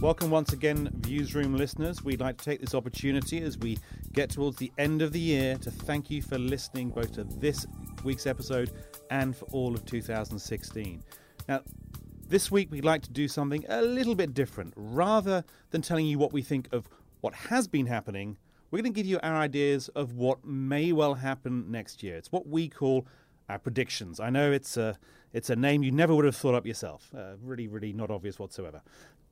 Welcome once again, Viewsroom listeners. We'd like to take this opportunity as we get towards the end of the year to thank you for listening both to this week's episode and for all of 2016. Now, this week we'd like to do something a little bit different. Rather than telling you what we think of what has been happening, we're going to give you our ideas of what may well happen next year. It's what we call our predictions. I know it's a it's a name you never would have thought up yourself. Uh, really, really not obvious whatsoever.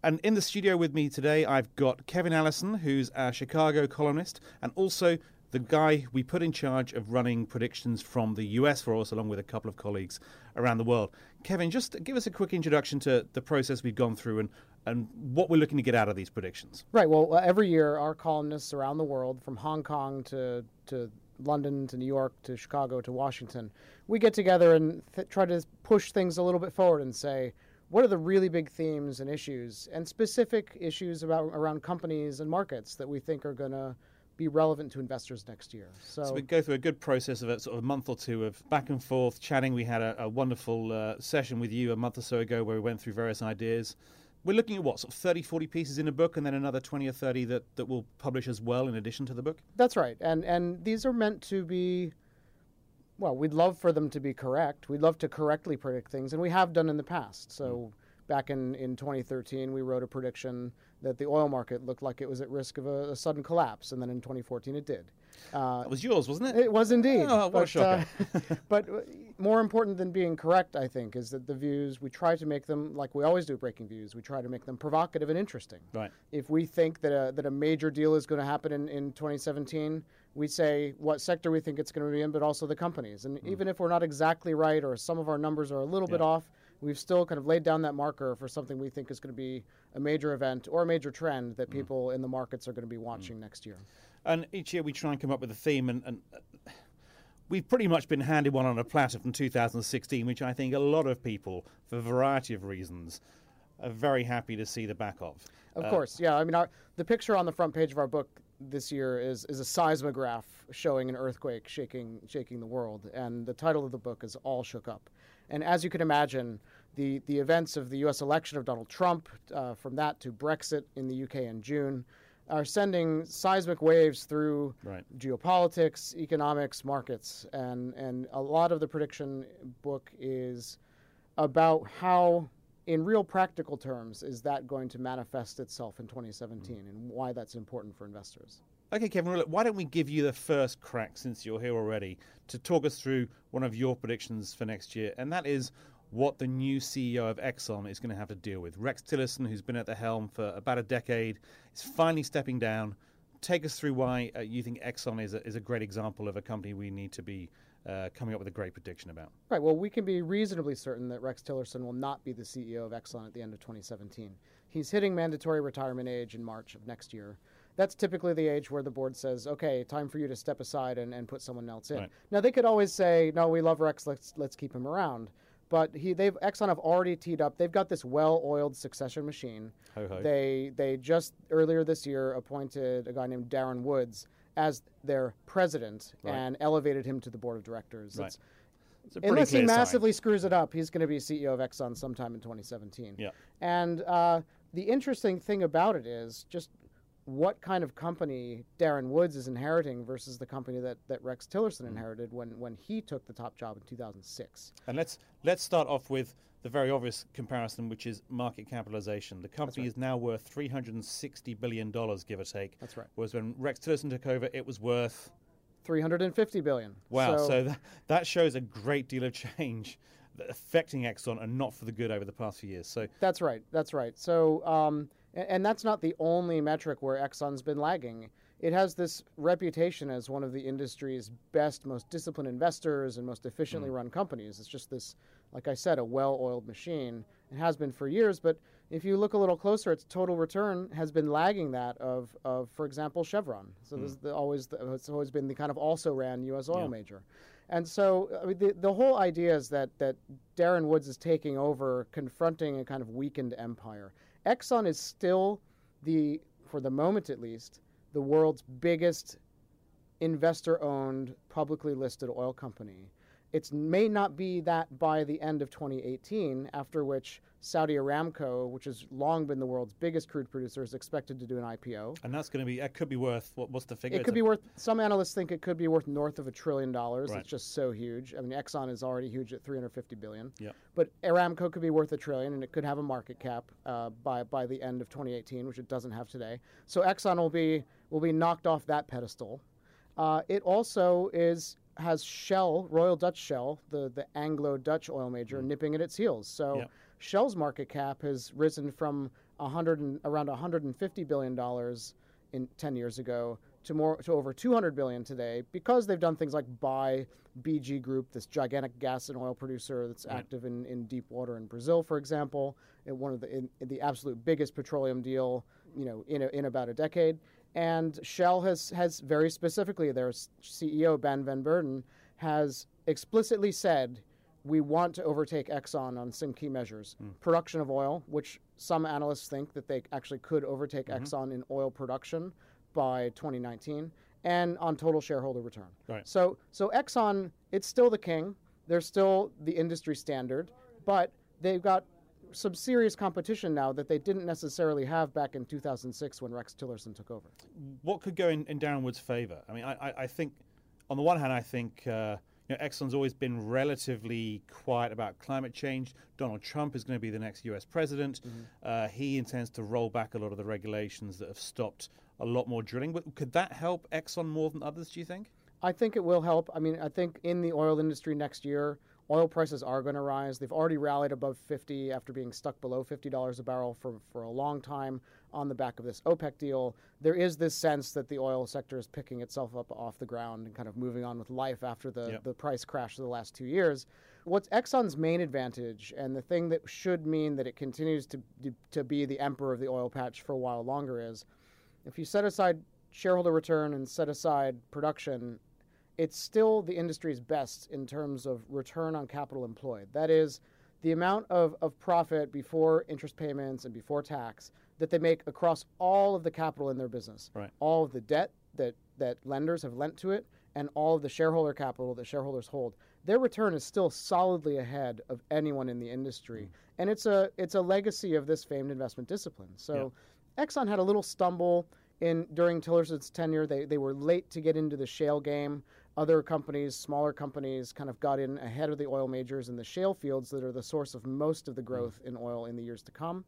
And in the studio with me today, I've got Kevin Allison, who's our Chicago columnist, and also the guy we put in charge of running predictions from the US for us, along with a couple of colleagues around the world. Kevin, just give us a quick introduction to the process we've gone through and, and what we're looking to get out of these predictions. Right. Well, uh, every year, our columnists around the world, from Hong Kong to, to London to New York to Chicago to Washington, we get together and th- try to push things a little bit forward and say, what are the really big themes and issues and specific issues about around companies and markets that we think are going to be relevant to investors next year. So, so, we go through a good process of a sort of a month or two of back and forth chatting. We had a, a wonderful uh, session with you a month or so ago where we went through various ideas. We're looking at what, sort of 30, 40 pieces in a book and then another 20 or 30 that, that we'll publish as well in addition to the book? That's right. And, and these are meant to be well, we'd love for them to be correct. We'd love to correctly predict things, and we have done in the past. So mm. back in, in 2013, we wrote a prediction that the oil market looked like it was at risk of a, a sudden collapse, and then in 2014 it did. Uh, that was yours, wasn't it? It was indeed. Oh, what but, uh, but uh, more important than being correct, I think, is that the views we try to make them like we always do. Breakingviews, we try to make them provocative and interesting. Right. If we think that a, that a major deal is going to happen in, in 2017, we say what sector we think it's going to be in, but also the companies. And mm. even if we're not exactly right or some of our numbers are a little bit off, we've still kind of laid down that marker for something we think is going to be a major event or a major trend that mm. people in the markets are going to be watching mm. next year. And each year we try and come up with a theme, and, and uh, we've pretty much been handed one on a platter from 2016, which I think a lot of people, for a variety of reasons, are very happy to see the back of. Of uh, course, yeah. I mean, our, the picture on the front page of our book this year is is a seismograph showing an earthquake shaking shaking the world, and the title of the book is All Shook Up. And as you can imagine, the the events of the U.S. election of Donald Trump, uh, from that to Brexit in the U.K. in June, are sending seismic waves through right. geopolitics, economics, markets, and and a lot of the prediction book is about how in real practical terms, is that going to manifest itself in 2017 mm-hmm. and why that's important for investors? Okay, Kevin, why don't we give you the first crack since you're here already to talk us through one of your predictions for next year, and that is what the new CEO of Exxon is going to have to deal with. Rex Tillerson, who's been at the helm for about a decade, is finally stepping down. Take us through why uh, you think Exxon is a, is a great example of a company we need to be uh, coming up with a great prediction about. Right. Well, we can be reasonably certain that Rex Tillerson will not be the CEO of Exxon at the end of 2017. He's hitting mandatory retirement age in March of next year. That's typically the age where the board says, "Okay, time for you to step aside and, and put someone else in." Right. Now they could always say, "No, we love Rex. Let's let's keep him around." But he, they've Exxon have already teed up. They've got this well-oiled succession machine. Ho, ho. They they just earlier this year appointed a guy named Darren Woods as their president right. and elevated him to the board of directors. Right. unless he massively sign. screws it up, he's going to be CEO of Exxon sometime in 2017. Yeah. And uh, the interesting thing about it is just what kind of company Darren Woods is inheriting versus the company that, that Rex Tillerson inherited when, when he took the top job in 2006. And let's let's start off with the very obvious comparison, which is market capitalization. The company right. is now worth 360 billion dollars, give or take. That's right. Whereas when Rex Tillerson took over, it was worth 350 billion. wow. So, that, that shows a great deal of change affecting Exxon and not for the good over the past few years. So That's right. That's right. So, um, a- and that's not the only metric where Exxon's been lagging. It has this reputation as one of the industry's best, most disciplined investors and most efficiently run companies. It's just this, like I said, a well-oiled machine. It has been for years, but if you look a little closer, its total return has been lagging that of, of for example, Chevron. So hmm. this is the, always the, it's always been the kind of also ran U.S. oil major. And so I mean, the, the whole idea is that, that Darren Woods is taking over, confronting a kind of weakened empire. Exxon is still the, for the moment at least, the world's biggest investor owned, publicly listed oil company. It may not be that by the end of 2018, after which Saudi Aramco, which has long been the world's biggest crude producer, is expected to do an IPO. and that's going to be that could be worth what, what's the figure? It could be worth. Some analysts think it could be worth north of a trillion dollars. Right. It's just so huge. I mean, Exxon is already huge at 350 billion. Yeah. But Aramco could be worth a trillion, and it could have a market cap uh, by by the end of 2018, which it doesn't have today. So Exxon will be will be knocked off that pedestal. Uh, it also is has Shell, Royal Dutch Shell, the the Anglo-Dutch oil major, mm. nipping at its heels. So Yeah. Shell's market cap has risen from 100 and, around 150 billion dollars in 10 years ago to more to over 200 billion today because they've done things like buy BG Group, this gigantic gas and oil producer that's active in, in deep water in Brazil, for example, in one of the in, in the absolute biggest petroleum deal, you know, in a, in about a decade. And Shell has has very specifically their CEO Ben Van Beurden has explicitly said we want to overtake Exxon on some key measures. Hmm. Production of oil, which some analysts think that they actually could overtake mm-hmm. Exxon in oil production by 2019, and on total shareholder return. Right. So, so Exxon, it's still the king. They're still the industry standard, but they've got some serious competition now that they didn't necessarily have back in 2006 when Rex Tillerson took over. what could go in, in Darren Wood's favor? I mean, I, I, I think, on the one hand, I think uh, you know, Exxon's always been relatively quiet about climate change. Donald Trump is going to be the next U.S. president. Uh, he intends to roll back a lot of the regulations that have stopped a lot more drilling. But could that help Exxon more than others? Do you think? I think it will help. I mean, I think in the oil industry next year, oil prices are going to rise. They've already rallied above 50 after being stuck below $50 a barrel for, for a long time on the back of this OPEC deal. There is this sense that the oil sector is picking itself up off the ground and kind of moving on with life after the, Yep. the price crash of the last two years. What's Exxon's main advantage, and the thing that should mean that it continues to, to be the emperor of the oil patch for a while longer, is if you set aside shareholder return and set aside production, it's still the industry's best in terms of return on capital employed. That is, the amount of, of profit before interest payments and before tax that they make across all of the capital in their business. Right. All of the debt that, that lenders have lent to it and all of the shareholder capital that shareholders hold. Their return is still solidly ahead of anyone in the industry. Mm. And it's a it's a legacy of this famed investment discipline. So Exxon had a little stumble in during Tillerson's tenure. They they were late to get into the shale game. Other companies, smaller companies, kind of got in ahead of the oil majors in the shale fields that are the source of most of the growth in oil in the years to come.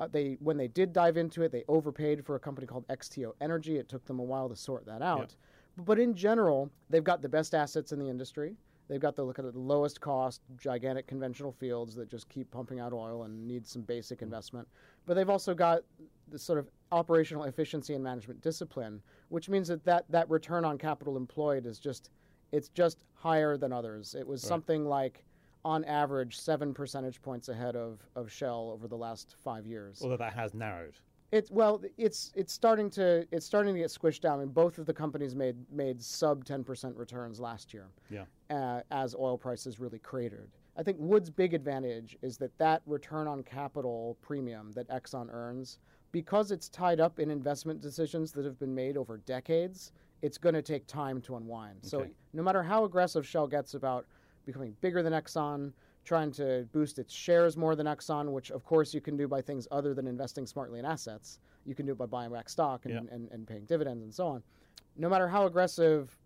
Uh, they when they did dive into it, they overpaid for a company called XTO Energy. It took them a while to sort that out. But in general, they've got the best assets in the industry. They've got the look at the lowest cost, gigantic conventional fields that just keep pumping out oil and need some basic investment. But they've also got the sort of operational efficiency and management discipline, which means that that, that return on capital employed is just it's just higher than others. It was something like on average seven percentage points ahead of, of Shell over the last five years. Although that has narrowed. It's well, it's it's starting to it's starting to get squished down, and both of the companies made made sub ten percent returns last year, Yeah. uh, as oil prices really cratered. I think Wood's big advantage is that that return on capital premium that Exxon earns, because it's tied up in investment decisions that have been made over decades, it's going to take time to unwind. So no matter how aggressive Shell gets about becoming bigger than Exxon, trying to boost its shares more than Exxon, which of course you can do by things other than investing smartly in assets. You can do it by buying back stock and, Yeah. and, and paying dividends and so on. No matter how aggressive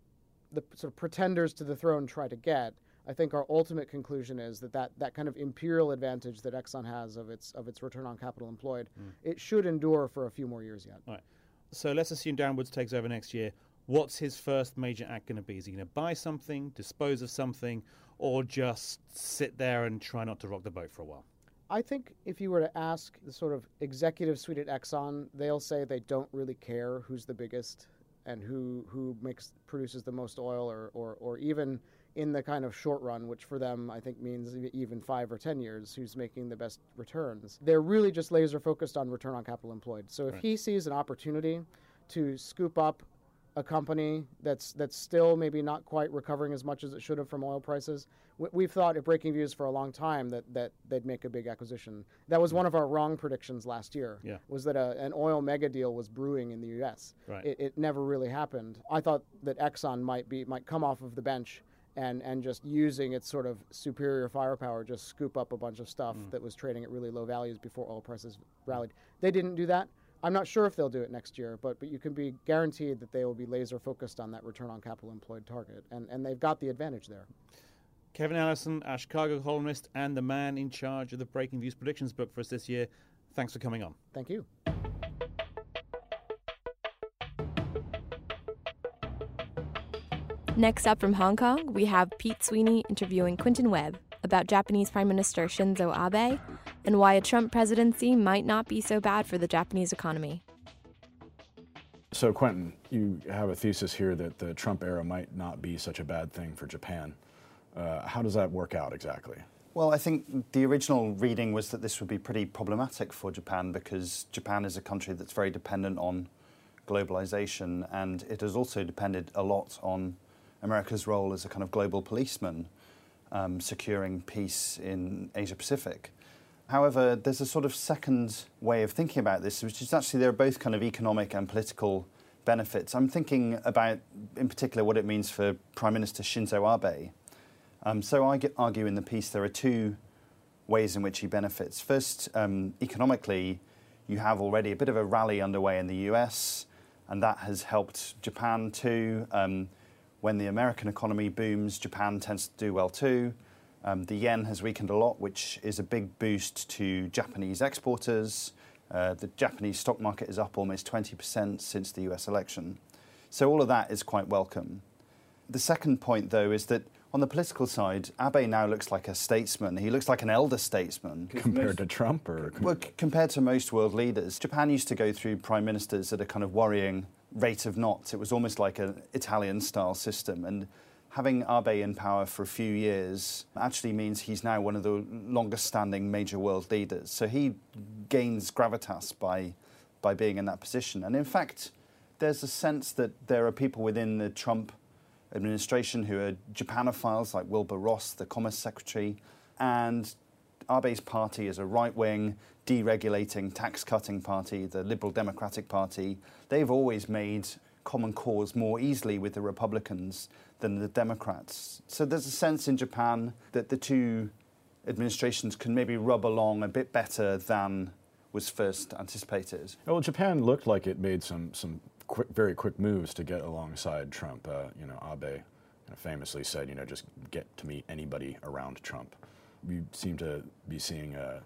the sort of pretenders to the throne try to get, I think our ultimate conclusion is that that, that kind of imperial advantage that Exxon has of its of its return on capital employed, mm. it should endure for a few more years yet. All right. So let's assume Darren Woods takes over next year. What's his first major act going to be? Is he going to buy something, dispose of something, or just sit there and try not to rock the boat for a while? I think if you were to ask the sort of executive suite at Exxon, they'll say they don't really care who's the biggest and who who makes produces the most oil, or or, or even in the kind of short run, which for them I think means even five or ten years, who's making the best returns. They're really just laser focused on return on capital employed. So if he sees an opportunity to scoop up a company that's that's still maybe not quite recovering as much as it should have from oil prices. We- We've thought at Breakingviews for a long time that, that they'd make a big acquisition. That was one of our wrong predictions last year. Yeah. Was that a, an oil mega deal was brewing in the U.S. Right. It, it never really happened. I thought that Exxon might be might come off of the bench and and just using its sort of superior firepower just scoop up a bunch of stuff mm. that was trading at really low values before oil prices rallied. They didn't do that. I'm not sure if they'll do it next year, but but you can be guaranteed that they will be laser focused on that return on capital employed target, and and they've got the advantage there. Kevin Allison, our Chicago columnist and the man in charge of the Breakingviews predictions book for us this year. Thanks for coming on. Thank you. Next up from Hong Kong, we have Pete Sweeney interviewing Quentin Webb about Japanese Prime Minister Shinzo Abe and why a Trump presidency might not be so bad for the Japanese economy. So, Quentin, you have a thesis here that the Trump era might not be such a bad thing for Japan. Uh, how does that work out exactly? Well, I think the original reading was that this would be pretty problematic for Japan because Japan is a country that's very dependent on globalization and it has also depended a lot on America's role as a kind of global policeman um, securing peace in Asia Pacific. However, there's a sort of second way of thinking about this, which is actually there are both kind of economic and political benefits. I'm thinking about, in particular, what it means for Prime Minister Shinzo Abe. Um, so I argue in the piece there are two ways in which he benefits. First, um, economically, you have already a bit of a rally underway in the US, and that has helped Japan too. Um, when the American economy booms, Japan tends to do well too. Um, the yen has weakened a lot, which is a big boost to Japanese exporters. Uh, the Japanese stock market is up almost 20% since the US election. So all of that is quite welcome. The second point, though, is that on the political side, Abe now looks like a statesman. He looks like an elder statesman. Compared to Trump, or Well, compared to most world leaders, Japan used to go through prime ministers at a kind of worrying rate of knots. It was almost like an Italian style system. And having Abe in power for a few years actually means he's now one of the longest standing major world leaders. So he gains gravitas by, by being in that position. And in fact, there's a sense that there are people within the Trump administration who are Japanophiles, like Wilbur Ross, the Commerce Secretary, and Abe's party is a right wing, deregulating, tax cutting party, the Liberal Democratic Party. They've always made common cause more easily with the Republicans than the Democrats. So there's a sense in Japan that the two administrations can maybe rub along a bit better than was first anticipated. well, Japan looked like it made some some quick, very quick moves to get alongside Trump. Uh, you know, Abe famously said, you know, just get to meet anybody around Trump. We seem to be seeing uh,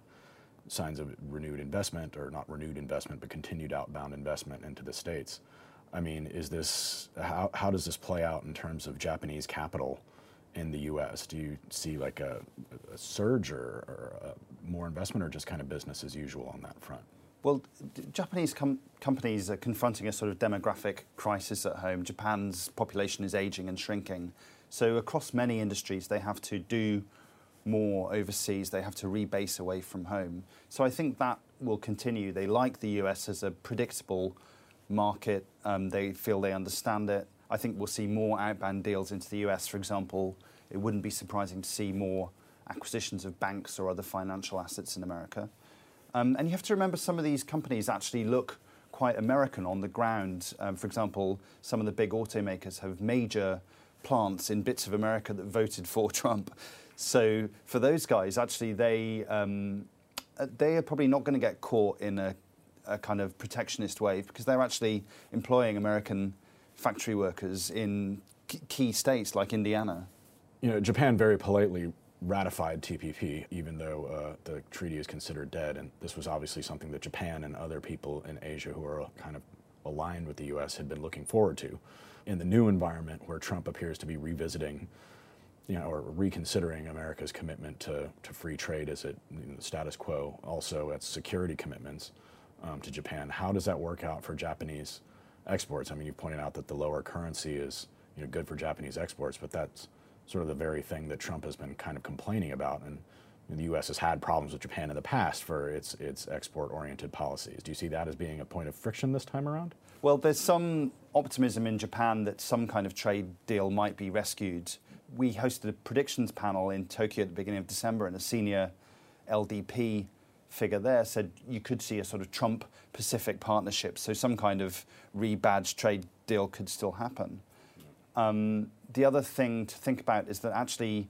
signs of renewed investment, or not renewed investment, but continued outbound investment into the states. I mean, is this how, how does this play out in terms of Japanese capital in the U.S.? Do you see like a, a surge or, or a more investment, or just kind of business as usual on that front? Well, Japanese com- companies are confronting a sort of demographic crisis at home. Japan's population is aging and shrinking. So, across many industries, they have to do more overseas. They have to rebase away from home. So, I think that will continue. They like the US as a predictable market, um, they feel they understand it. I think we'll see more outbound deals into the US, for example. It wouldn't be surprising to see more acquisitions of banks or other financial assets in America. Um, and you have to remember some of these companies actually look quite American on the ground. Um, for example, some of the big automakers have major plants in bits of America that voted for Trump. So for those guys, actually, they um, uh, they are probably not going to get caught in a, a kind of protectionist wave because they're actually employing American factory workers in key states like Indiana. You know, Japan very politely ratified TPP, even though uh, the treaty is considered dead. And this was obviously something that Japan and other people in Asia who are kind of aligned with the U.S. had been looking forward to. In the new environment where Trump appears to be revisiting, you know, or reconsidering America's commitment to, to free trade as it you know, the status quo, also its security commitments um, to Japan, how does that work out for Japanese exports? I mean, you pointed out that the lower currency is you know good for Japanese exports, but that's sort of the very thing that Trump has been kind of complaining about. And the U.S. has had problems with Japan in the past for its, its export oriented policies. Do you see that as being a point of friction this time around? Well, there's some optimism in Japan that some kind of trade deal might be rescued. We hosted a predictions panel in Tokyo at the beginning of December, and a senior LDP figure there said you could see a sort of Trump Pacific partnership, so some kind of rebadged trade deal could still happen. Um, the other thing to think about is that actually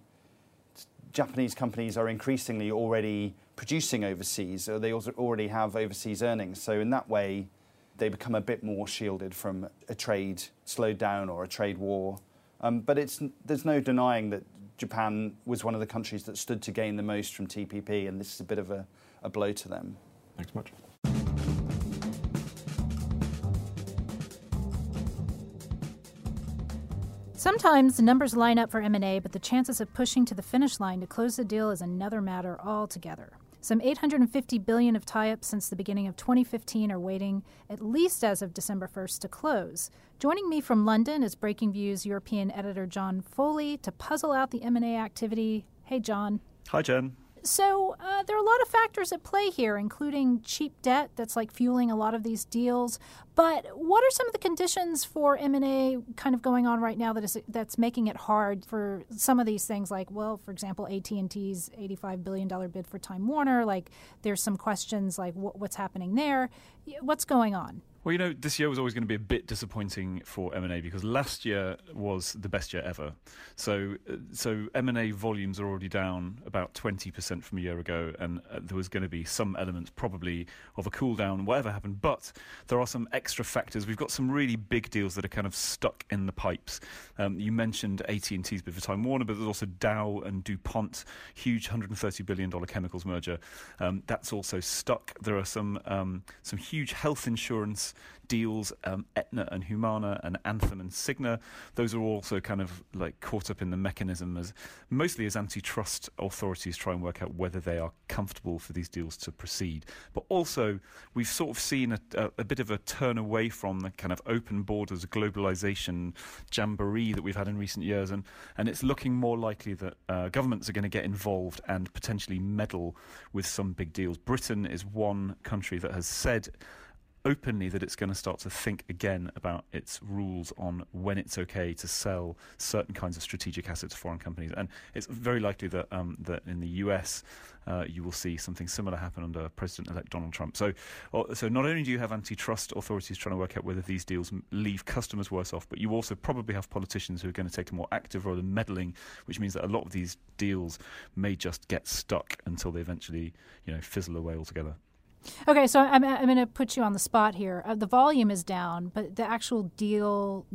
Japanese companies are increasingly already producing overseas, or they also already have overseas earnings. So in that way, they become a bit more shielded from a trade slowdown or a trade war. Um, but it's, there's no denying that Japan was one of the countries that stood to gain the most from TPP, and this is a bit of a, a blow to them. Thanks much. Sometimes numbers line up for M&A, but the chances of pushing to the finish line to close the deal is another matter altogether. Some 850 billion of tie-ups since the beginning of 2015 are waiting at least as of December 1st to close. Joining me from London is Breakingviews European editor John Foley to puzzle out the M&A activity. Hey John. Hi Jen. So uh, there are a lot of factors at play here, including cheap debt that's like fueling a lot of these deals. But what are some of the conditions for M and A kind of going on right now that is that's making it hard for some of these things? Like, well, for example, AT and T's eighty-five billion dollar bid for Time Warner. Like, there's some questions like what's happening there. What's going on? Well, you know, this year was always going to be a bit disappointing for M&A because last year was the best year ever. So, uh, so M&A volumes are already down about 20% from a year ago, and uh, there was going to be some element probably of a cool down, whatever happened. But there are some extra factors. We've got some really big deals that are kind of stuck in the pipes. Um, you mentioned AT&T's bid for Time Warner, but there's also Dow and DuPont, huge $130 billion chemicals merger. Um, that's also stuck. There are some um, some huge health insurance deals, um, Aetna and Humana and Anthem and Cigna. Those are also kind of like caught up in the mechanism as mostly as antitrust authorities try and work out whether they are comfortable for these deals to proceed. But also, we've sort of seen a, a, a bit of a turn away from the kind of open borders globalization jamboree that we've had in recent years, and, and it's looking more likely that uh, governments are going to get involved and potentially meddle with some big deals. Britain is one country that has said openly that it's going to start to think again about its rules on when it's okay to sell certain kinds of strategic assets to foreign companies. And it's very likely that um, that in the US uh, you will see something similar happen under President-elect Donald Trump. So, uh, so not only do you have antitrust authorities trying to work out whether these deals leave customers worse off, but you also probably have politicians who are going to take a more active role in meddling, which means that a lot of these deals may just get stuck until they eventually, you know, fizzle away altogether. Okay, so I'm, I'm going to put you on the spot here. Uh, the volume is down, but the actual deal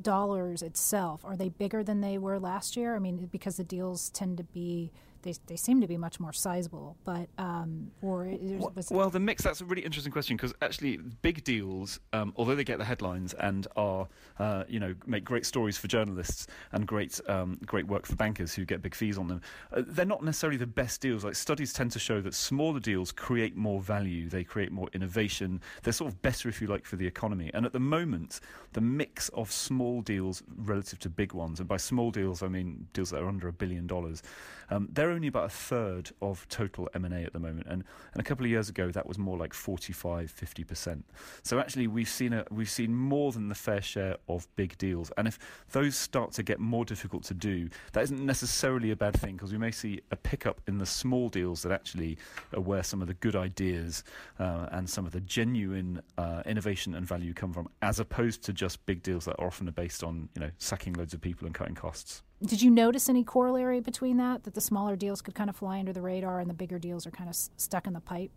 dollars itself, are they bigger than they were last year? I mean, because the deals tend to be they, they seem to be much more sizable. But um, or well, well, the mix. That's a really interesting question because actually, big deals, um, although they get the headlines and are uh, you know make great stories for journalists and great um, great work for bankers who get big fees on them, uh, they're not necessarily the best deals. Like studies tend to show that smaller deals create more value. They create more innovation. They're sort of better, if you like, for the economy. And at the moment, the mix of small deals relative to big ones, and by small deals I mean deals that are under a billion dollars, um, they're only about a third of total M&A at the moment, and, and a couple of years ago that was more like 45, 50 percent. So actually, we've seen a, we've seen more than the fair share of big deals, and if those start to get more difficult to do, that isn't necessarily a bad thing because we may see a pickup in the small deals that actually are where some of the good ideas uh, and some of the genuine uh, innovation and value come from, as opposed to just big deals that are often based on you know sacking loads of people and cutting costs. Did you notice any corollary between that, that the smaller deals could kind of fly under the radar and the bigger deals are kind of stuck in the pipe?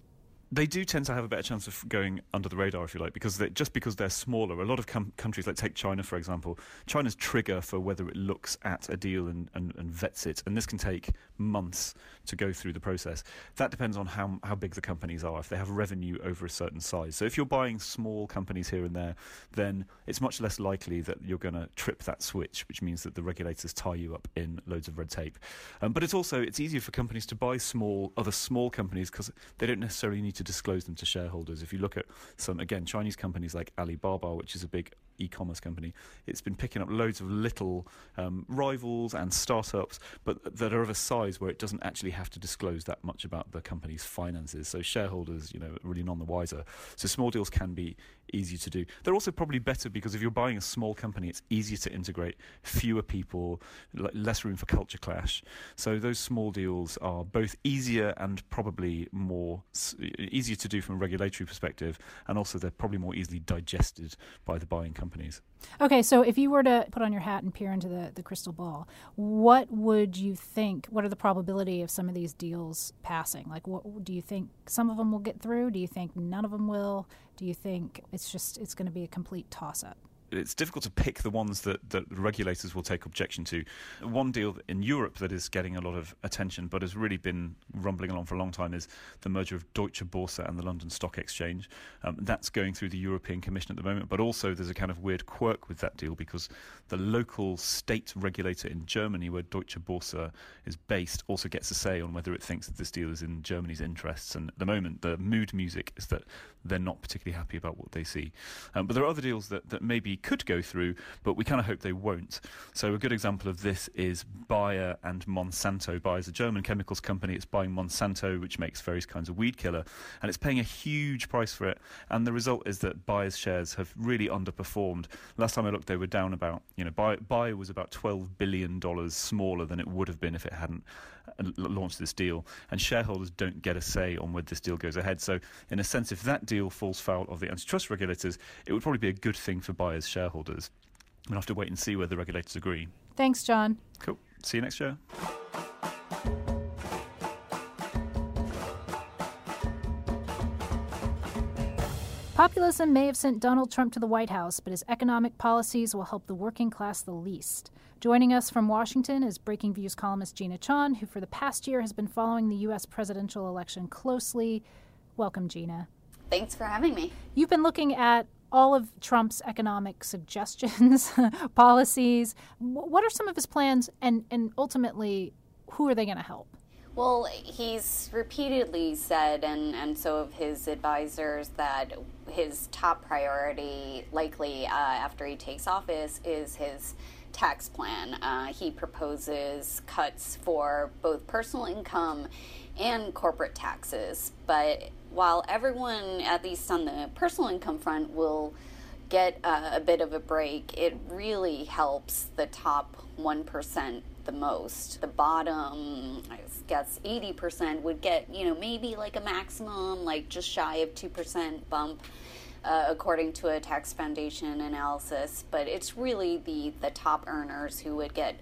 They do tend to have a better chance of going under the radar, if you like, because they, just because they're smaller. A lot of com- countries, like take China for example, China's trigger for whether it looks at a deal and, and, and, vets it, and this can take months to go through the process. That depends on how how big the companies are. If they have revenue over a certain size, so if you're buying small companies here and there, then it's much less likely that you're going to trip that switch, which means that the regulators tie you up in loads of red tape. Um, but it's also it's easier for companies to buy small other small companies because they don't necessarily need to disclose them to shareholders. If you look at some, again, Chinese companies like Alibaba, which is a big e-commerce company, it's been picking up loads of little um, rivals and startups, but that are of a size where it doesn't actually have to disclose that much about the company's finances. So shareholders, you know, really none the wiser. So small deals can be easy to do. They're also probably better because if you're buying a small company, it's easier to integrate, fewer people, less room for culture clash. So those small deals are both easier and probably more easier to do from a regulatory perspective, and also they're probably more easily digested by the buying companies. Okay, so if you were to put on your hat and peer into the, the crystal ball, what would you think? What are the probability of some of these deals passing? Like, what do you think some of them will get through? Do you think none of them will? Do you think it's just it's going to be a complete toss up? It's difficult to pick the ones that, that regulators will take objection to. One deal in Europe that is getting a lot of attention but has really been rumbling along for a long time is the merger of Deutsche Börse and the London Stock Exchange. Um, that's going through the European Commission at the moment, but also there's a kind of weird quirk with that deal because the local state regulator in Germany, where Deutsche Börse is based, also gets a say on whether it thinks that this deal is in Germany's interests. And at the moment, the mood music is that they're not particularly happy about what they see. Um, but there are other deals that, that maybe could go through, but we kind of hope they won't. So a good example of this is Bayer and Monsanto. Bayer is a German chemicals company. It's buying Monsanto, which makes various kinds of weed killer, and it's paying a huge price for it. And the result is that Bayer's shares have really underperformed. Last time I looked, they were down about, you know, Bayer, was about $12 billion smaller than it would have been if it hadn't launched this deal. And shareholders don't get a say on whether this deal goes ahead. So, in a sense, if that deal falls foul of the antitrust regulators, it would probably be a good thing for Bayer's, shareholders. We'll have to wait and see whether the regulators agree. Thanks, John. Cool. See you next year. Populism may have sent Donald Trump to the White House, but his economic policies will help the working class the least. Joining us from Washington is Breakingviews columnist Gina Chon, who for the past year has been following the U.S. presidential election closely. Welcome, Gina. Thanks for having me. You've been looking at all of Trump's economic suggestions, policies. What are some of his plans, and, and ultimately, who are they going to help? Well, he's repeatedly said, and, and so have his advisors, that his top priority, likely uh, after he takes office, is his tax plan. Uh, he proposes cuts for both personal income and corporate taxes. But while everyone, at least on the personal income front, will get uh, a bit of a break, it really helps the top 1% the most. The bottom, I guess 80% would get, you know, maybe like a maximum, like just shy of 2% bump. Uh, according to a tax foundation analysis, but it's really the the top earners who would get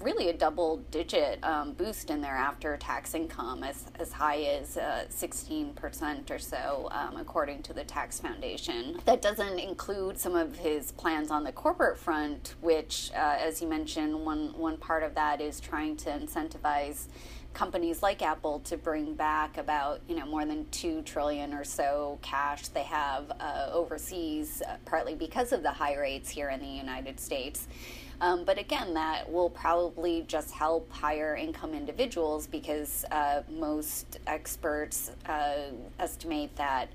really a double digit um, boost in their after tax income as, as high as uh, 16% or so, um, according to the Tax Foundation. That doesn't include some of his plans on the corporate front, which, uh, as you mentioned, one, one part of that is trying to incentivize companies like Apple to bring back about you know more than two trillion or so cash they have uh, overseas, uh, partly because of the high rates here in the United States. Um, but again, that will probably just help higher income individuals because uh, most experts uh, estimate that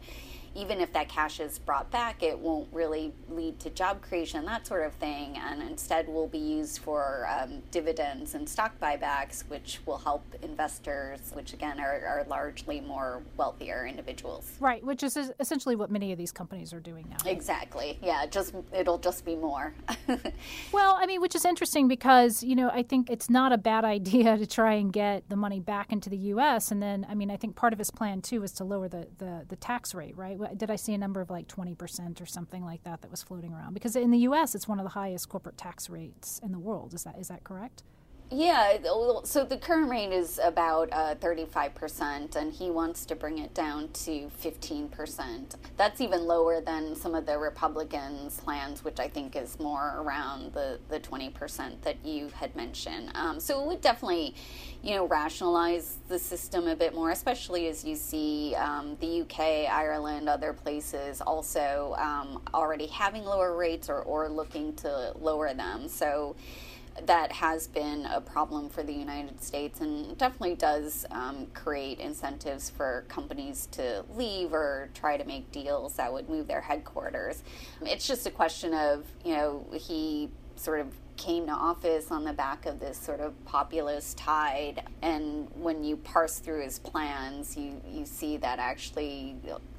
even if that cash is brought back, it won't really lead to job creation, that sort of thing, and instead will be used for um, dividends and stock buybacks, which will help investors, which again are, are, largely more wealthier individuals. Right, which is essentially what many of these companies are doing now. Exactly. Yeah, just it'll just be more. well, I mean, which is interesting because you know I think it's not a bad idea to try and get the money back into the U.S. and then I mean I think part of his plan too is to lower the the, the tax rate, right? Did I see a number of like 20% or something like that that was floating around? Because in the US, it's one of the highest corporate tax rates in the world. Is that, is that correct? Yeah, so the current rate is about uh, 35%, and he wants to bring it down to 15%. That's even lower than some of the Republicans' plans, which I think is more around the, the 20% that you had mentioned. Um, so it would definitely, you know, rationalize the system a bit more, especially as you see um, the UK, Ireland, other places also um, already having lower rates or, or looking to lower them. So that has been a problem for the United States and definitely does um, create incentives for companies to leave or try to make deals that would move their headquarters. It's just a question of, you know, he sort of came to office on the back of this sort of populist tide and when you parse through his plans you, you see that actually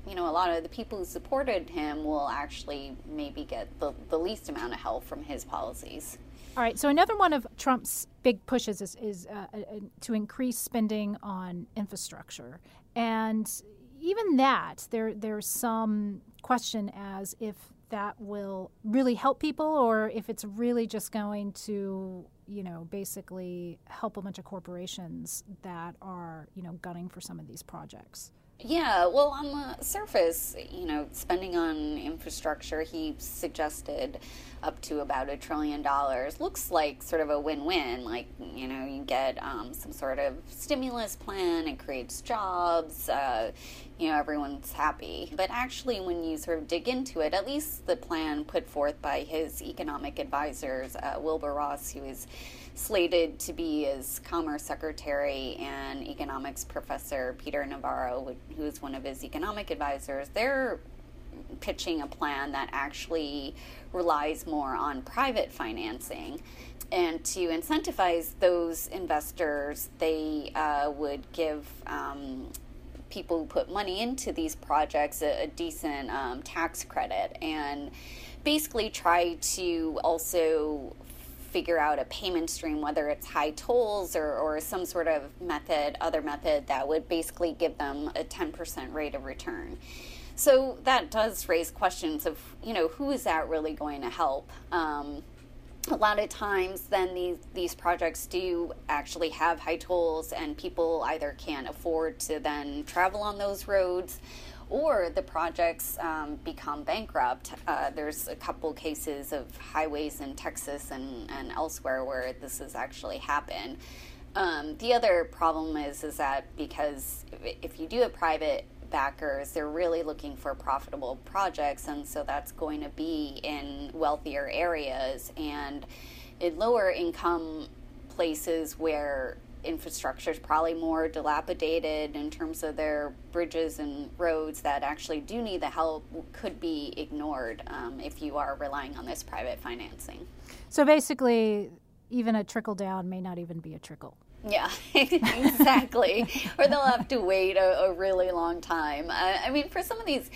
you know a lot of the people who supported him will actually maybe get the, the least amount of help from his policies all right. So another one of Trump's big pushes is, is uh, uh, to increase spending on infrastructure, and even that, there there's some question as if that will really help people or if it's really just going to you know basically help a bunch of corporations that are you know gunning for some of these projects yeah, well, on the surface, you know, spending on infrastructure, he suggested up to about a trillion dollars. Looks like sort of a win win. Like, you know, you get um, some sort of stimulus plan, it creates jobs, uh, you know, everyone's happy. But actually, when you sort of dig into it, at least the plan put forth by his economic advisors, uh, Wilbur Ross, who is slated to be as Commerce Secretary and economics professor Peter Navarro, who is one of his economic advisors, they're pitching a plan that actually relies more on private financing. And to incentivize those investors, they uh, would give um, people who put money into these projects a, a decent um, tax credit and basically try to also figure out a payment stream, whether it's high tolls or, or some sort of method, other method that would basically give them a 10% rate of return. So that does raise questions of, you know, who is that really going to help? Um, a lot of times then these these projects do actually have high tolls and people either can't afford to then travel on those roads or the projects um, become bankrupt. Uh, there's a couple cases of highways in Texas and, and elsewhere where this has actually happened. Um, the other problem is is that because if you do a private backers, they're really looking for profitable projects, and so that's going to be in wealthier areas and in lower income places where infrastructure is probably more dilapidated in terms of their bridges and roads that actually do need the help could be ignored um, if you are relying on this private financing. So basically, even a trickle down may not even be a trickle. Yeah, exactly. or they'll have to wait a, a really long time. Uh, I mean, for some of these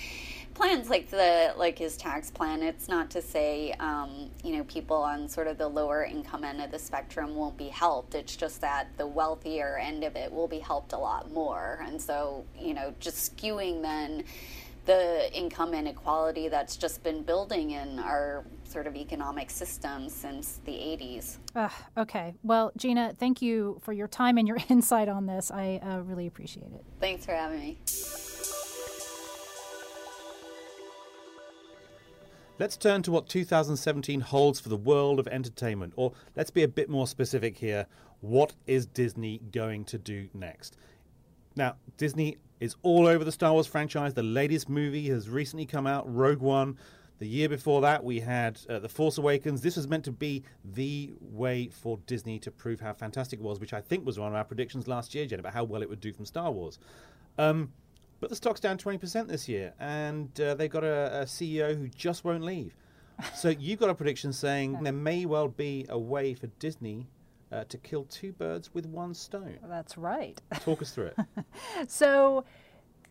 plans like the like his tax plan it's not to say um, you know people on sort of the lower income end of the spectrum won't be helped it's just that the wealthier end of it will be helped a lot more and so you know just skewing then the income inequality that's just been building in our sort of economic system since the 80s. Uh, okay. Well, Gina, thank you for your time and your insight on this. I uh, really appreciate it. Thanks for having me. Let's turn to what 2017 holds for the world of entertainment, or let's be a bit more specific here. What is Disney going to do next? Now, Disney is all over the Star Wars franchise. The latest movie has recently come out, Rogue One. The year before that, we had uh, The Force Awakens. This was meant to be the way for Disney to prove how fantastic it was, which I think was one of our predictions last year, Jen, about how well it would do from Star Wars. Um, but the stock's down 20% this year, and uh, they've got a, a, CEO who just won't leave. so you've got a prediction saying there may well be a way for Disney uh, to kill two birds with one stone. That's right. Talk us through it. so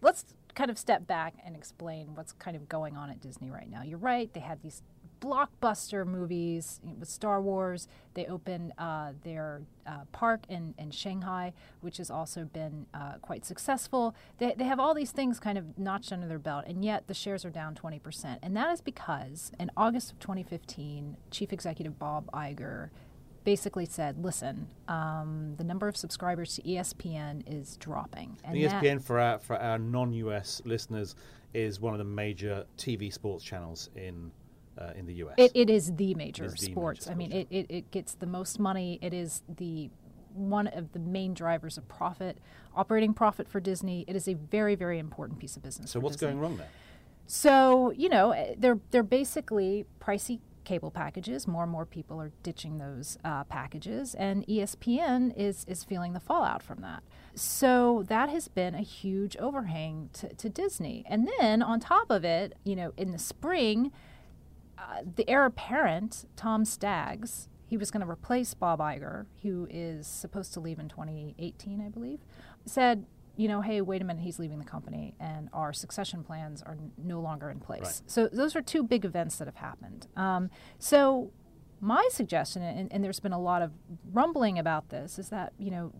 let's kind of step back and explain what's kind of going on at Disney right now. You're right, they had these blockbuster movies with Star Wars. They opened uh, their uh, park in, in Shanghai, which has also been uh, quite successful. They, they have all these things kind of notched under their belt, and yet the shares are down 20%. And that is because in August of 2015, Chief Executive Bob Iger basically said, "Listen, um, the number of subscribers to ESPN is dropping." And ESPN for our for our non-US listeners is one of the major TV sports channels in uh, in the US. It, it is the major is sports. Major I mean, it, it, it gets the most money. It is the one of the main drivers of profit, operating profit for Disney. It is a very very important piece of business. So what's Disney. going wrong there? So you know eh, they're they're basically pricey cable packages. More and more people are ditching those uh, packages, and ESPN is is feeling the fallout from that. So that has been a huge overhang to, to Disney. And then on top of it, you know, in the spring, uh, the heir apparent Tom Staggs. He was going to replace Bob Iger, who is supposed to leave in 2018, I believe. Said, you know, hey, wait a minute, he's leaving the company, and our succession plans are n- no longer in place. Right. So those are two big events that have happened. Um, so my suggestion, and, and, there's been a lot of rumbling about this, is that you know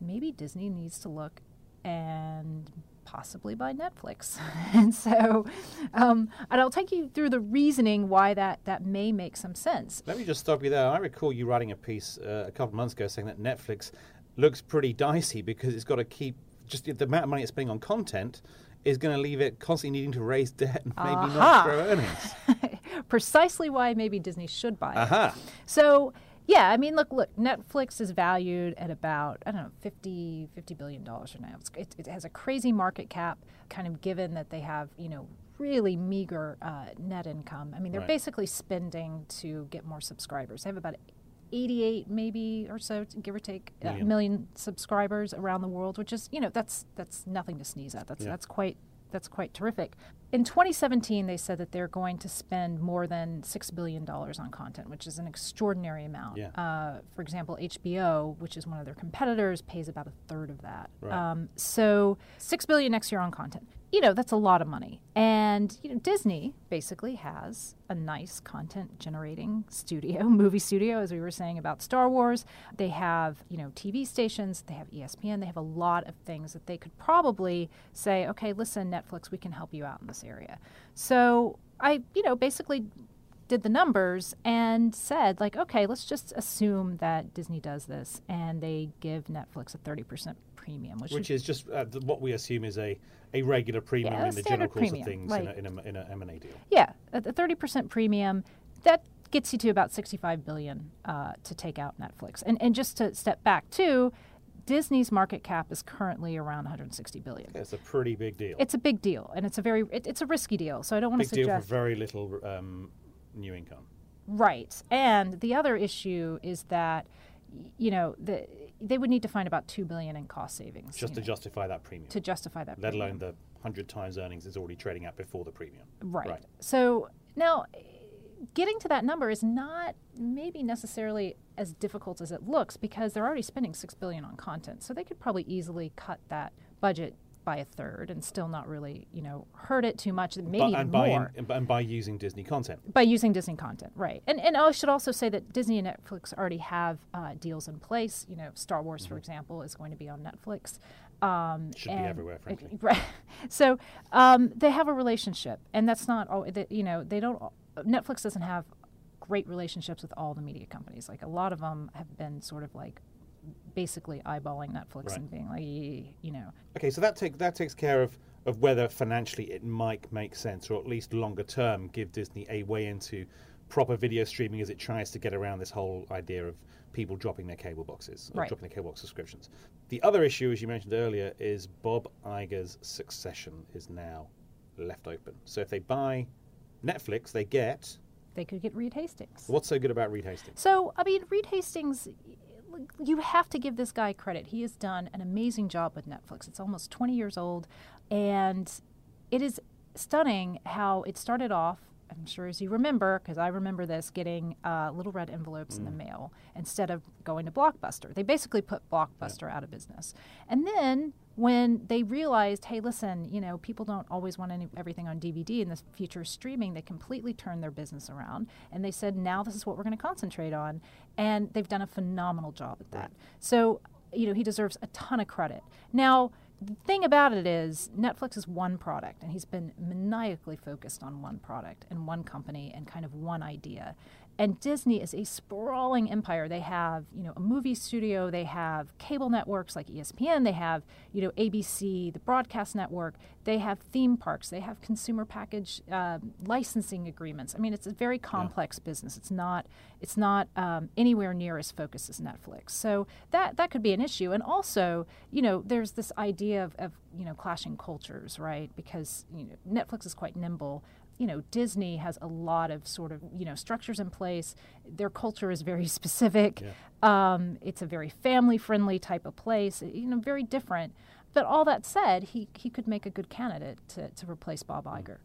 maybe Disney needs to look and possibly buy Netflix. and so, um, and I'll take you through the reasoning why that that may make some sense. Let me just stop you there. I recall you writing a piece uh, a couple of months ago saying that Netflix looks pretty dicey because it's got to keep just the amount of money it's spending on content is going to leave it constantly needing to raise debt and maybe Aha. not grow earnings. Precisely why maybe Disney should buy it. Aha. So, yeah, I mean, look, look, Netflix is valued at about, I don't know, 50, 50 billion dollars right now. It's, it, it has a crazy market cap, kind of given that they have, you know, really meager uh, net income. I mean, they're Right. basically spending to get more subscribers. They have about 88 maybe or so give or take uh, Million. million subscribers around the world which is you know that's that's nothing to sneeze at that's Yeah. that's quite that's quite terrific in 2017 they said that they're going to spend more than $6 billion on content which is an extraordinary amount Yeah. uh, for example hbo which is one of their competitors pays about a third of that Right. um, so 6 billion next year on content you know that's a lot of money. And you know disney basically has a nice content generating studio movie studio as we were saying about star wars. They have you know tv stations they have espn they have a lot of things that they could probably say okay listen netflix we can help you out in this area. So i you know basically did the numbers and said like okay let's just assume that disney does this and they give netflix a 30% premium which, Which is just uh, what we assume is a, a regular premium Yeah, in the general course premium, of things like- in, a, in, a, in a M&A deal. Yeah, thirty percent premium, that gets you to about sixty-five billion uh, to take out Netflix. And and just to step back too, Disney's market cap is currently around one hundred sixty billion. It's a pretty big deal. It's a big deal, and it's a very it, it's a risky deal. So I don't want big to deal for suggest very little um, new income. right. And the other issue is that you know the, they would need to find about two billion in cost savings Just to know, justify that premium. to justify that. let premium. alone the 100 times earnings it's already trading at before the premium. Right. Right. So now, getting to that number is not maybe necessarily as difficult as it looks because they're already spending six billion on content, so they could probably easily cut that budget by a third and still not really, you know, hurt it too much, maybe But- even and, by more. and by using Disney content. by using Disney content, right? And and I should also say that Disney and Netflix already have uh, deals in place. You know, Star Wars, for example, is going to be on Netflix. Um, Should be everywhere, frankly. Right. So um, they have a relationship, and that's not all. that- You know, they don't. Netflix doesn't have great relationships with all the media companies. Like a lot of them have been sort of like basically eyeballing Netflix Right. and being like, you know, Okay, so that take, that takes care of, of whether financially it might make sense, or at least longer term, give Disney a way into proper video streaming as it tries to get around this whole idea of people dropping their cable boxes, or Right. dropping their cable box subscriptions. The other issue, as you mentioned earlier, is Bob Iger's succession is now left open. So if they buy Netflix, they get they could get Reed Hastings." what's so good about Reed Hastings? So, I mean, Reed Hastings, you have to give this guy credit. He has done an amazing job with Netflix. It's almost 20 years old, and it is stunning how it started off. I'm sure as you remember, because I remember this, getting uh, little red envelopes in the mail instead of going to Blockbuster. They basically put Blockbuster out of business. And then when they realized, hey, listen, you know, people don't always want any, everything on DVD in the future of streaming, they completely turned their business around and they said, now this is what we're going to concentrate on. And they've done a phenomenal job at that. So, you know, he deserves a ton of credit. Now, the thing about it is Netflix is one product and he's been maniacally focused on one product and one company and kind of one idea and Disney is a sprawling empire. They have, you know, a movie studio, they have cable networks like ESPN, they have, you know, ABC, the broadcast network, they have theme parks, they have consumer package uh, licensing agreements. I mean, it's a very complex yeah. business. It's not, it's not um, anywhere near as focused as Netflix. So that that could be an issue. And also, you know, there's this idea of, of you know clashing cultures, right? Because you know, Netflix is quite nimble you know, Disney has a lot of sort of, you know, structures in place. Their culture is very specific. Yeah. Um, it's a very family friendly type of place, you know, very different. But all that said, he, he could make a good candidate to, to replace Bob hmm. Iger.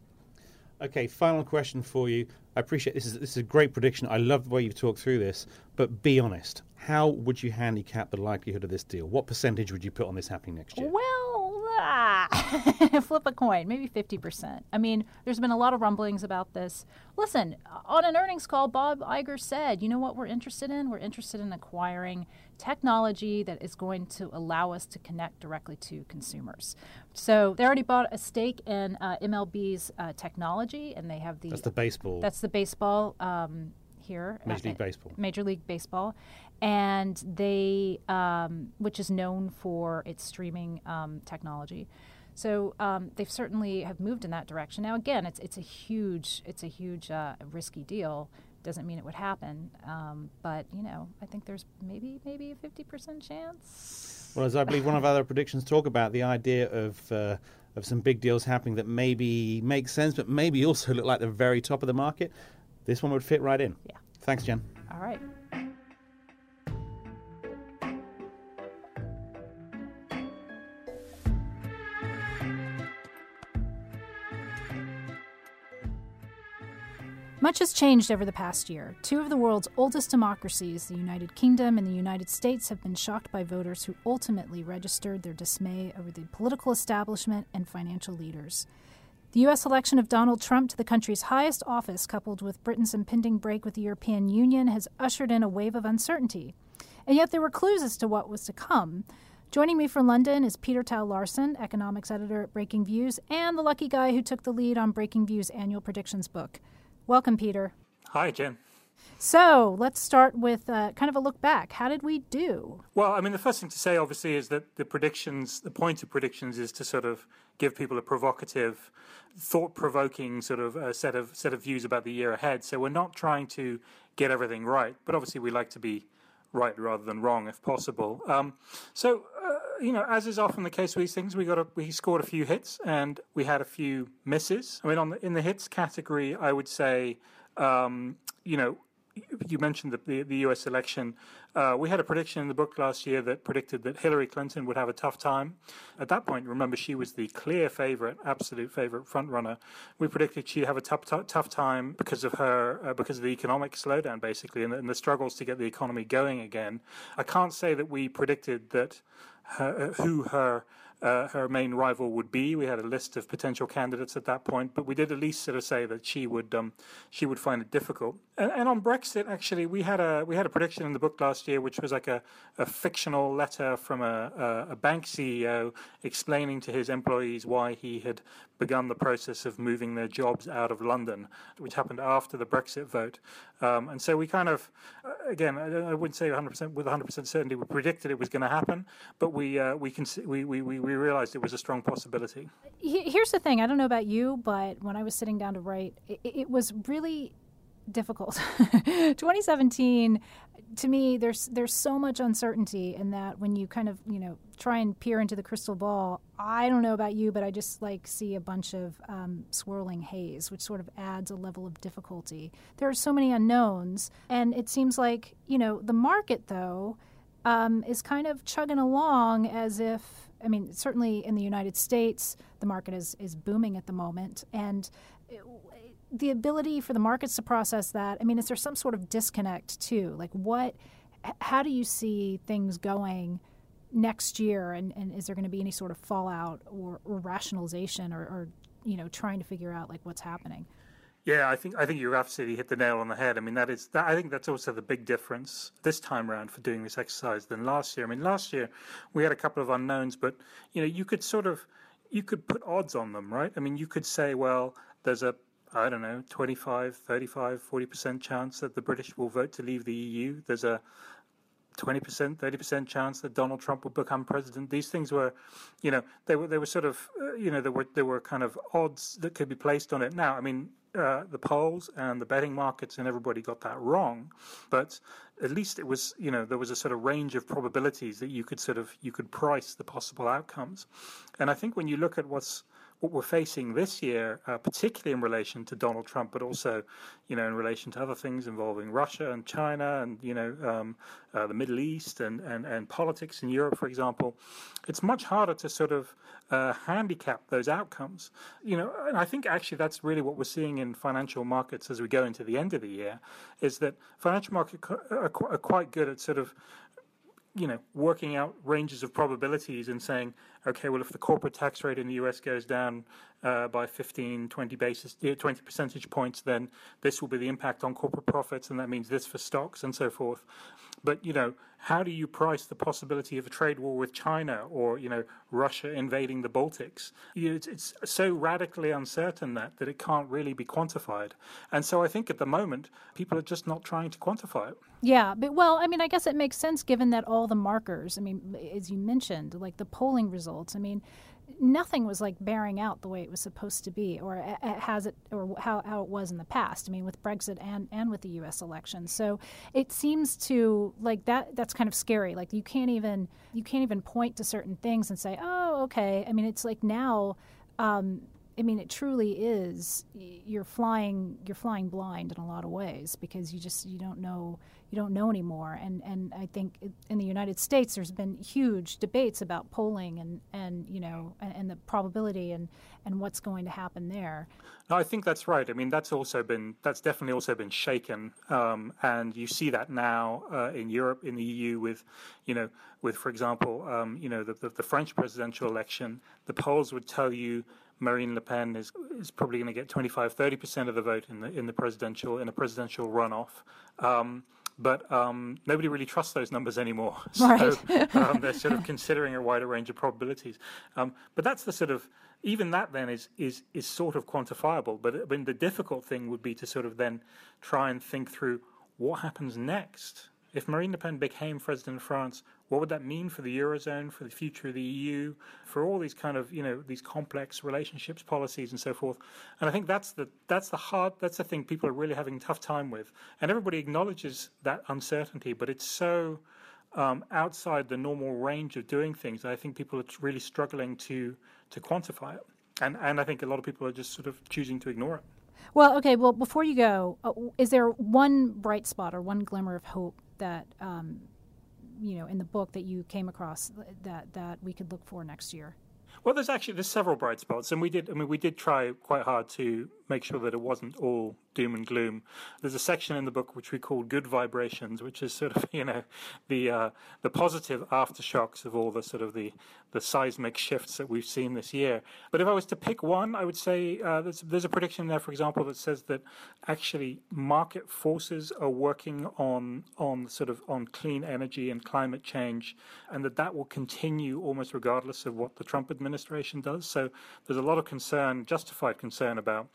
Okay, final question for you. I appreciate this is this is a great prediction. I love the way you've talked through this, but be honest. How would you handicap the likelihood of this deal? What percentage would you put on this happening next year? Well, ah, flip a coin, maybe 50%. I mean, there's been a lot of rumblings about this. Listen, on an earnings call, Bob Iger said, you know what we're interested in? We're interested in acquiring technology that is going to allow us to connect directly to consumers. So they already bought a stake in uh, MLB's uh, technology, and they have the. That's the baseball. That's the baseball. Um, here, Major League Baseball. Major League Baseball, and they, um, which is known for its streaming um, technology. So um, they've certainly have moved in that direction. Now, again, it's it's a huge it's a huge uh, risky deal. Doesn't mean it would happen, um, but you know, I think there's maybe maybe a fifty percent chance. Well, as I believe one of our other predictions talk about the idea of. Uh, of some big deals happening that maybe make sense, but maybe also look like the very top of the market. This one would fit right in. Yeah. Thanks, Jen. All right. Much has changed over the past year. Two of the world's oldest democracies, the United Kingdom and the United States, have been shocked by voters who ultimately registered their dismay over the political establishment and financial leaders. The U.S. election of Donald Trump to the country's highest office, coupled with Britain's impending break with the European Union, has ushered in a wave of uncertainty. And yet there were clues as to what was to come. Joining me from London is Peter Thal Larsen, economics editor at Breakingviews, and the lucky guy who took the lead on Breakingviews' annual predictions book. Welcome, Peter. Hi, Jen. So let's start with uh, kind of a look back. How did we do? Well, I mean, the first thing to say, obviously, is that the predictions, the point of predictions is to sort of give people a provocative, thought-provoking sort of uh, set of set of views about the year ahead. So we're not trying to get everything right, but obviously we like to be right rather than wrong if possible. Um, so, uh, you know, as is often the case with these things, we got a, we scored a few hits and we had a few misses. I mean, on the, in the hits category, I would say, um, you know, you mentioned the, the, the U.S. election. Uh, we had a prediction in the book last year that predicted that Hillary Clinton would have a tough time. At that point, remember, she was the clear favorite, absolute favorite frontrunner. We predicted she'd have a tough, tough, tough time because of her, uh, because of the economic slowdown, basically, and and the, struggles to get the economy going again. I can't say that we predicted that her, uh, who her uh, her main rival would be. We had a list of potential candidates at that point, but we did at least sort of say that she would um, she would find it difficult. And, and, on Brexit, actually, we had a we had a prediction in the book last year, which was like a, a fictional letter from a, a, a bank CEO explaining to his employees why he had begun the process of moving their jobs out of London, which happened after the Brexit vote. Um, and so we kind of, uh, again, I, wouldn't say 100% with 100% certainty we predicted it was going to happen, but we uh, we can we, we we realized it was a strong possibility. Here's the thing: I don't know about you, but when I was sitting down to write, it, it was really difficult. 2017 to me there's there's so much uncertainty in that when you kind of, you know, try and peer into the crystal ball, I don't know about you, but I just like see a bunch of um, swirling haze, which sort of adds a level of difficulty. There are so many unknowns, and it seems like, you know, the market though um, is kind of chugging along as if I mean, certainly in the United States, the market is, is booming at the moment. And the ability for the markets to process that, I mean, is there some sort of disconnect too? Like, what, how do you see things going next year, and, and is there going to be any sort of fallout or, or rationalization or, or you know trying to figure out like what's happening? Yeah, I think I think you absolutely hit the nail on the head. I mean, that is that, I think that's also the big difference this time around for doing this exercise than last year. I mean, last year we had a couple of unknowns, but you know, you could sort of you could put odds on them, right? I mean, you could say, well, there's a I don't know, 25, 35, 40% chance that the British will vote to leave the EU. There's a 20%, 30% chance that Donald Trump will become president. These things were, you know, they were they were sort of, uh, you know, there were there were kind of odds that could be placed on it. Now, I mean, uh, the polls and the betting markets and everybody got that wrong, but at least it was, you know, there was a sort of range of probabilities that you could sort of you could price the possible outcomes. And I think when you look at what's what we're facing this year, uh, particularly in relation to Donald Trump, but also, you know, in relation to other things involving Russia and China and, you know, um, uh, the Middle East and, and, and politics in Europe, for example, it's much harder to sort of uh, handicap those outcomes. You know, and I think actually that's really what we're seeing in financial markets as we go into the end of the year, is that financial markets are, are quite good at sort of you know, working out ranges of probabilities and saying, okay, well, if the corporate tax rate in the US goes down uh, by 15, 20 basis, 20 percentage points, then this will be the impact on corporate profits, and that means this for stocks and so forth. But you know, how do you price the possibility of a trade war with China or you know Russia invading the Baltics? You know, it's, it's so radically uncertain that that it can't really be quantified. And so I think at the moment people are just not trying to quantify it. Yeah, but well, I mean, I guess it makes sense given that all the markers. I mean, as you mentioned, like the polling results. I mean, nothing was like bearing out the way it was supposed to be or has it or how, how it was in the past. I mean with brexit and, and with the us election so it seems to like that that's kind of scary. Like you can't even you can't even point to certain things and say oh okay. I mean it's like now um, I mean, it truly is. You're flying. You're flying blind in a lot of ways because you just you don't know you don't know anymore. And and I think in the United States, there's been huge debates about polling and and you know and, and the probability and and what's going to happen there. No, I think that's right. I mean, that's also been that's definitely also been shaken, um, and you see that now uh, in Europe, in the EU, with you know, with for example, um, you know, the, the, the French presidential election. The polls would tell you Marine Le Pen is is probably going to get 25, 30 percent of the vote in the in the presidential in a presidential runoff. Um, but um, nobody really trusts those numbers anymore. So right. um, they're sort of considering a wider range of probabilities. Um, but that's the sort of even that then is is is sort of quantifiable. But I mean, the difficult thing would be to sort of then try and think through what happens next if Marine Le Pen became president of France, what would that mean for the eurozone, for the future of the EU, for all these kind of you know these complex relationships, policies, and so forth? And I think that's the that's the hard that's the thing people are really having a tough time with, and everybody acknowledges that uncertainty, but it's so. Um, outside the normal range of doing things, I think people are really struggling to to quantify it, and and I think a lot of people are just sort of choosing to ignore it. Well, okay. Well, before you go, uh, is there one bright spot or one glimmer of hope that um, you know in the book that you came across that that we could look for next year? Well, there's actually there's several bright spots, and we did. I mean, we did try quite hard to make sure that it wasn't all doom and gloom. There's a section in the book which we call "Good Vibrations," which is sort of you know the uh, the positive aftershocks of all the sort of the the seismic shifts that we've seen this year. But if I was to pick one, I would say uh, there's, there's a prediction there, for example, that says that actually market forces are working on on sort of on clean energy and climate change, and that that will continue almost regardless of what the Trump administration does. So there's a lot of concern, justified concern about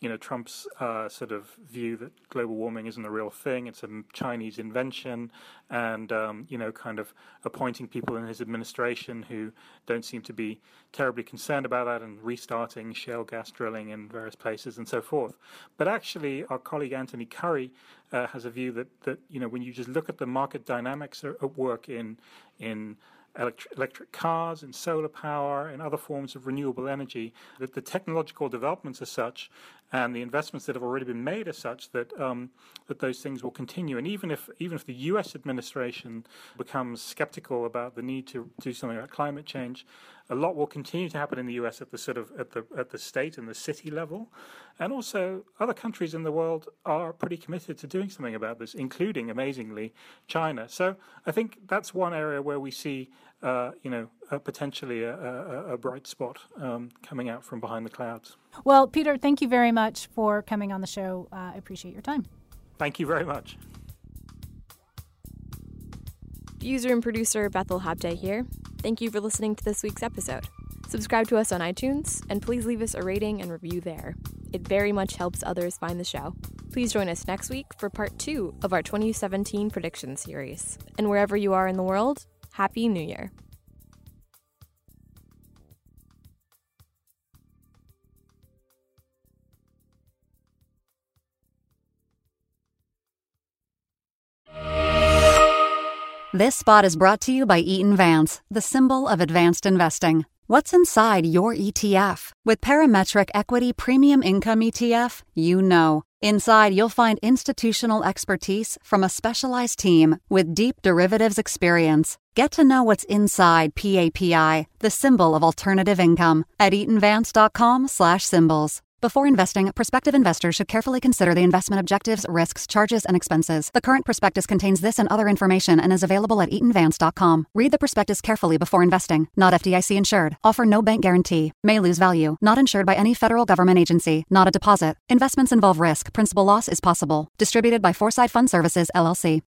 you know Trump's uh, sort of view that global warming isn't a real thing; it's a Chinese invention, and um, you know, kind of appointing people in his administration who don't seem to be terribly concerned about that, and restarting shale gas drilling in various places and so forth. But actually, our colleague Antony Currie uh, has a view that that you know when you just look at the market dynamics at work in in electric, cars and solar power and other forms of renewable energy, that the technological developments are such and the investments that have already been made are such that um, that those things will continue. And even if even if the U.S. administration becomes skeptical about the need to do something about climate change, a lot will continue to happen in the U.S. at the sort of at the at the state and the city level, and also other countries in the world are pretty committed to doing something about this, including amazingly China. So I think that's one area where we see uh, you know, uh, potentially a, a, a, bright spot um, coming out from behind the clouds. Well, Peter, thank you very much for coming on the show. Uh, I appreciate your time. Thank you very much. User and producer Bethel Habte here. Thank you for listening to this week's episode. Subscribe to us on iTunes, and please leave us a rating and review there. It very much helps others find the show. Please join us next week for part two of our 2017 prediction series. And wherever you are in the world, Happy New Year. This spot is brought to you by Eaton Vance, the symbol of advanced investing. What's inside your ETF? With Parametric Equity Premium Income ETF, you know. Inside, you'll find institutional expertise from a specialized team with deep derivatives experience. Get to know what's inside PAPI, the symbol of alternative income, at eatonvance.com/symbols. Before investing, prospective investors should carefully consider the investment objectives, risks, charges, and expenses. The current prospectus contains this and other information and is available at eatonvance.com. Read the prospectus carefully before investing. Not FDIC insured. Offer no bank guarantee. May lose value. Not insured by any federal government agency. Not a deposit. Investments involve risk. Principal loss is possible. Distributed by Foreside Fund Services, LLC.